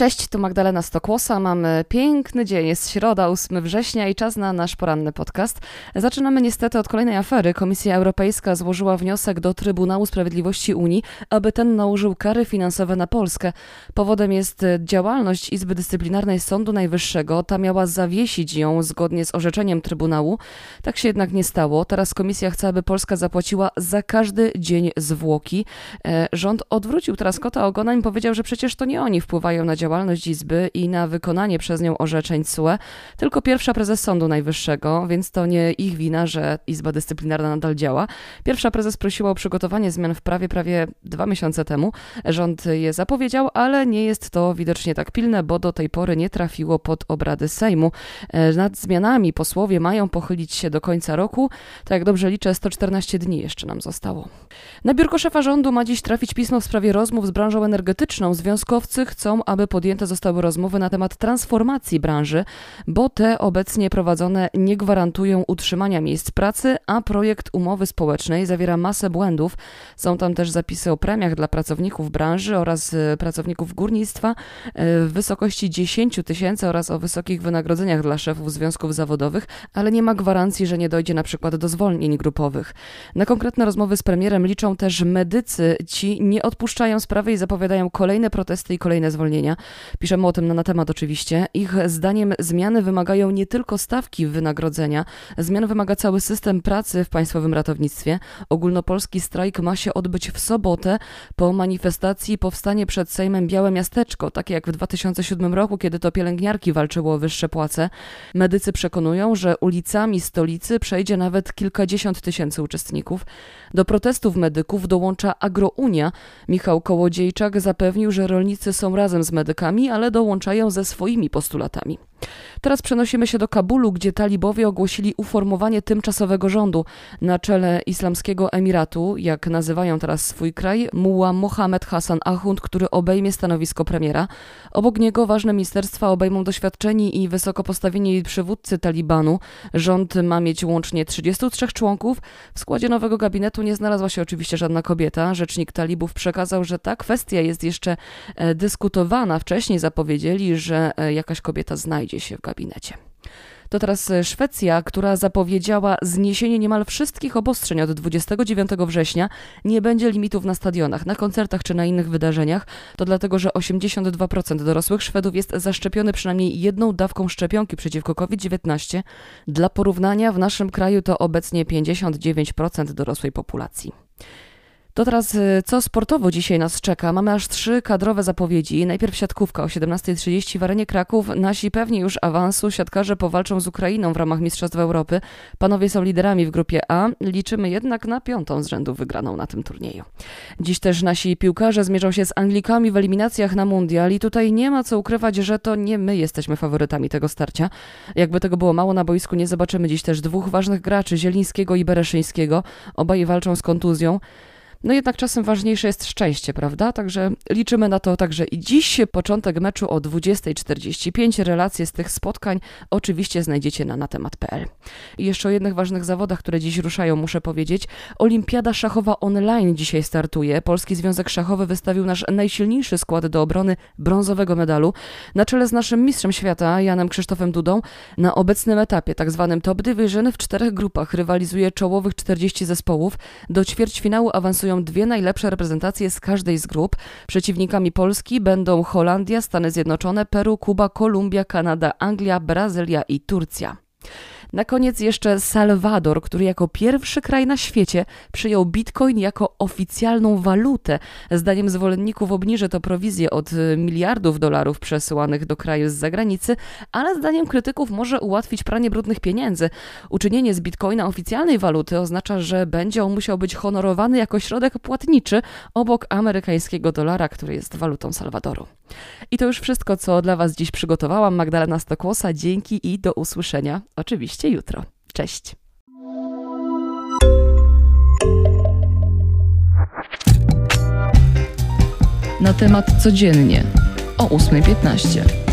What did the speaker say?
Cześć, tu Magdalena Stokłosa. Mamy piękny dzień, jest środa, 8 września i czas na nasz poranny podcast. Zaczynamy niestety od kolejnej afery. Komisja Europejska złożyła wniosek do Trybunału Sprawiedliwości Unii, aby ten nałożył kary finansowe na Polskę. Powodem jest działalność Izby Dyscyplinarnej Sądu Najwyższego. Ta miała zawiesić ją zgodnie z orzeczeniem Trybunału. Tak się jednak nie stało. Teraz komisja chce, aby Polska zapłaciła za każdy dzień zwłoki. E, rząd odwrócił teraz kota ogona i powiedział, że przecież to nie oni wpływają na działalność działalność Izby i na wykonanie przez nią orzeczeń CUE tylko pierwsza prezes Sądu Najwyższego, więc to nie ich wina, że Izba Dyscyplinarna nadal działa. Pierwsza prezes prosiła o przygotowanie zmian w prawie prawie dwa miesiące temu. Rząd je zapowiedział, ale nie jest to widocznie tak pilne, bo do tej pory nie trafiło pod obrady Sejmu. E, nad zmianami posłowie mają pochylić się do końca roku. Tak jak dobrze liczę, 114 dni jeszcze nam zostało. Na biurko szefa rządu ma dziś trafić pismo w sprawie rozmów z branżą energetyczną. Związkowcy chcą, aby podjęte zostały rozmowy na temat transformacji branży, bo te obecnie prowadzone nie gwarantują utrzymania miejsc pracy, a projekt umowy społecznej zawiera masę błędów. Są tam też zapisy o premiach dla pracowników branży oraz e, pracowników górnictwa e, w wysokości 10 tysięcy oraz o wysokich wynagrodzeniach dla szefów związków zawodowych, ale nie ma gwarancji, że nie dojdzie na przykład do zwolnień grupowych. Na konkretne rozmowy z premierem liczą też medycy. Ci nie odpuszczają sprawy i zapowiadają kolejne protesty i kolejne zwolnienia. Piszemy o tym na, na temat oczywiście. Ich zdaniem zmiany wymagają nie tylko stawki wynagrodzenia, zmian wymaga cały system pracy w państwowym ratownictwie. Ogólnopolski strajk ma się odbyć w sobotę. Po manifestacji powstanie przed Sejmem Białe Miasteczko, takie jak w 2007 roku, kiedy to pielęgniarki walczyło o wyższe płace. Medycy przekonują, że ulicami stolicy przejdzie nawet kilkadziesiąt tysięcy uczestników. Do protestów medyków dołącza Agrounia. Michał Kołodziejczak zapewnił, że rolnicy są razem z medykami, ale dołączają ze swoimi postulatami. Teraz przenosimy się do Kabulu, gdzie talibowie ogłosili uformowanie tymczasowego rządu. Na czele Islamskiego Emiratu, jak nazywają teraz swój kraj, muła Mohamed Hassan Ahund, który obejmie stanowisko premiera. Obok niego ważne ministerstwa obejmą doświadczeni i wysoko postawieni przywódcy Talibanu. Rząd ma mieć łącznie 33 członków. W składzie nowego gabinetu nie znalazła się oczywiście żadna kobieta. Rzecznik talibów przekazał, że ta kwestia jest jeszcze e, dyskutowana. Wcześniej zapowiedzieli, że e, jakaś kobieta znajdzie się w gabinecie. To teraz e, Szwecja, która zapowiedziała zniesienie niemal wszystkich obostrzeń od 29 września. Nie będzie limitów na stadionach, na koncertach czy na innych wydarzeniach. To dlatego, że 82% dorosłych Szwedów jest zaszczepiony przynajmniej jedną dawką szczepionki przeciwko COVID-19. Dla porównania w naszym kraju to obecnie 59% dorosłej populacji. To teraz y, co sportowo dzisiaj nas czeka? Mamy aż trzy kadrowe zapowiedzi. Najpierw siatkówka o 17.30 w arenie Kraków. Nasi pewnie już awansu. Siatkarze powalczą z Ukrainą w ramach Mistrzostw Europy. Panowie są liderami w grupie A. Liczymy jednak na piątą z rzędu wygraną na tym turnieju. Dziś też nasi piłkarze zmierzą się z Anglikami w eliminacjach na Mundial i tutaj nie ma co ukrywać, że to nie my jesteśmy faworytami tego starcia. Jakby tego było mało na boisku, nie zobaczymy dziś też dwóch ważnych graczy, Zielińskiego i Bereszyńskiego. Obaj walczą z kontuzją. No jednak czasem ważniejsze jest szczęście, prawda? Także liczymy na to także i dziś początek meczu o 20.45. Relacje z tych spotkań oczywiście znajdziecie na natemat.pl. I jeszcze o jednych ważnych zawodach, które dziś ruszają, muszę powiedzieć. Olimpiada szachowa online dzisiaj startuje. Polski Związek Szachowy wystawił nasz najsilniejszy skład do obrony brązowego medalu. Na czele z naszym mistrzem świata, Janem Krzysztofem Dudą, na obecnym etapie, tak zwanym Top Division, w czterech grupach rywalizuje czołowych 40 zespołów. Do ćwierćfinału awansują dwie najlepsze reprezentacje z każdej z grup. Przeciwnikami Polski będą Holandia, Stany Zjednoczone, Peru, Kuba, Kolumbia, Kanada, Anglia, Brazylia i Turcja. Na koniec jeszcze Salwador, który jako pierwszy kraj na świecie przyjął bitcoin jako oficjalną walutę. Zdaniem zwolenników obniży to prowizję od miliardów dolarów przesyłanych do kraju z zagranicy, ale zdaniem krytyków może ułatwić pranie brudnych pieniędzy. Uczynienie z bitcoina oficjalnej waluty oznacza, że będzie on musiał być honorowany jako środek płatniczy obok amerykańskiego dolara, który jest walutą Salwadoru. I to już wszystko, co dla Was dziś przygotowałam. Magdalena Stokłosa, dzięki i do usłyszenia oczywiście jutro. Cześć! Na temat codziennie o 8.15.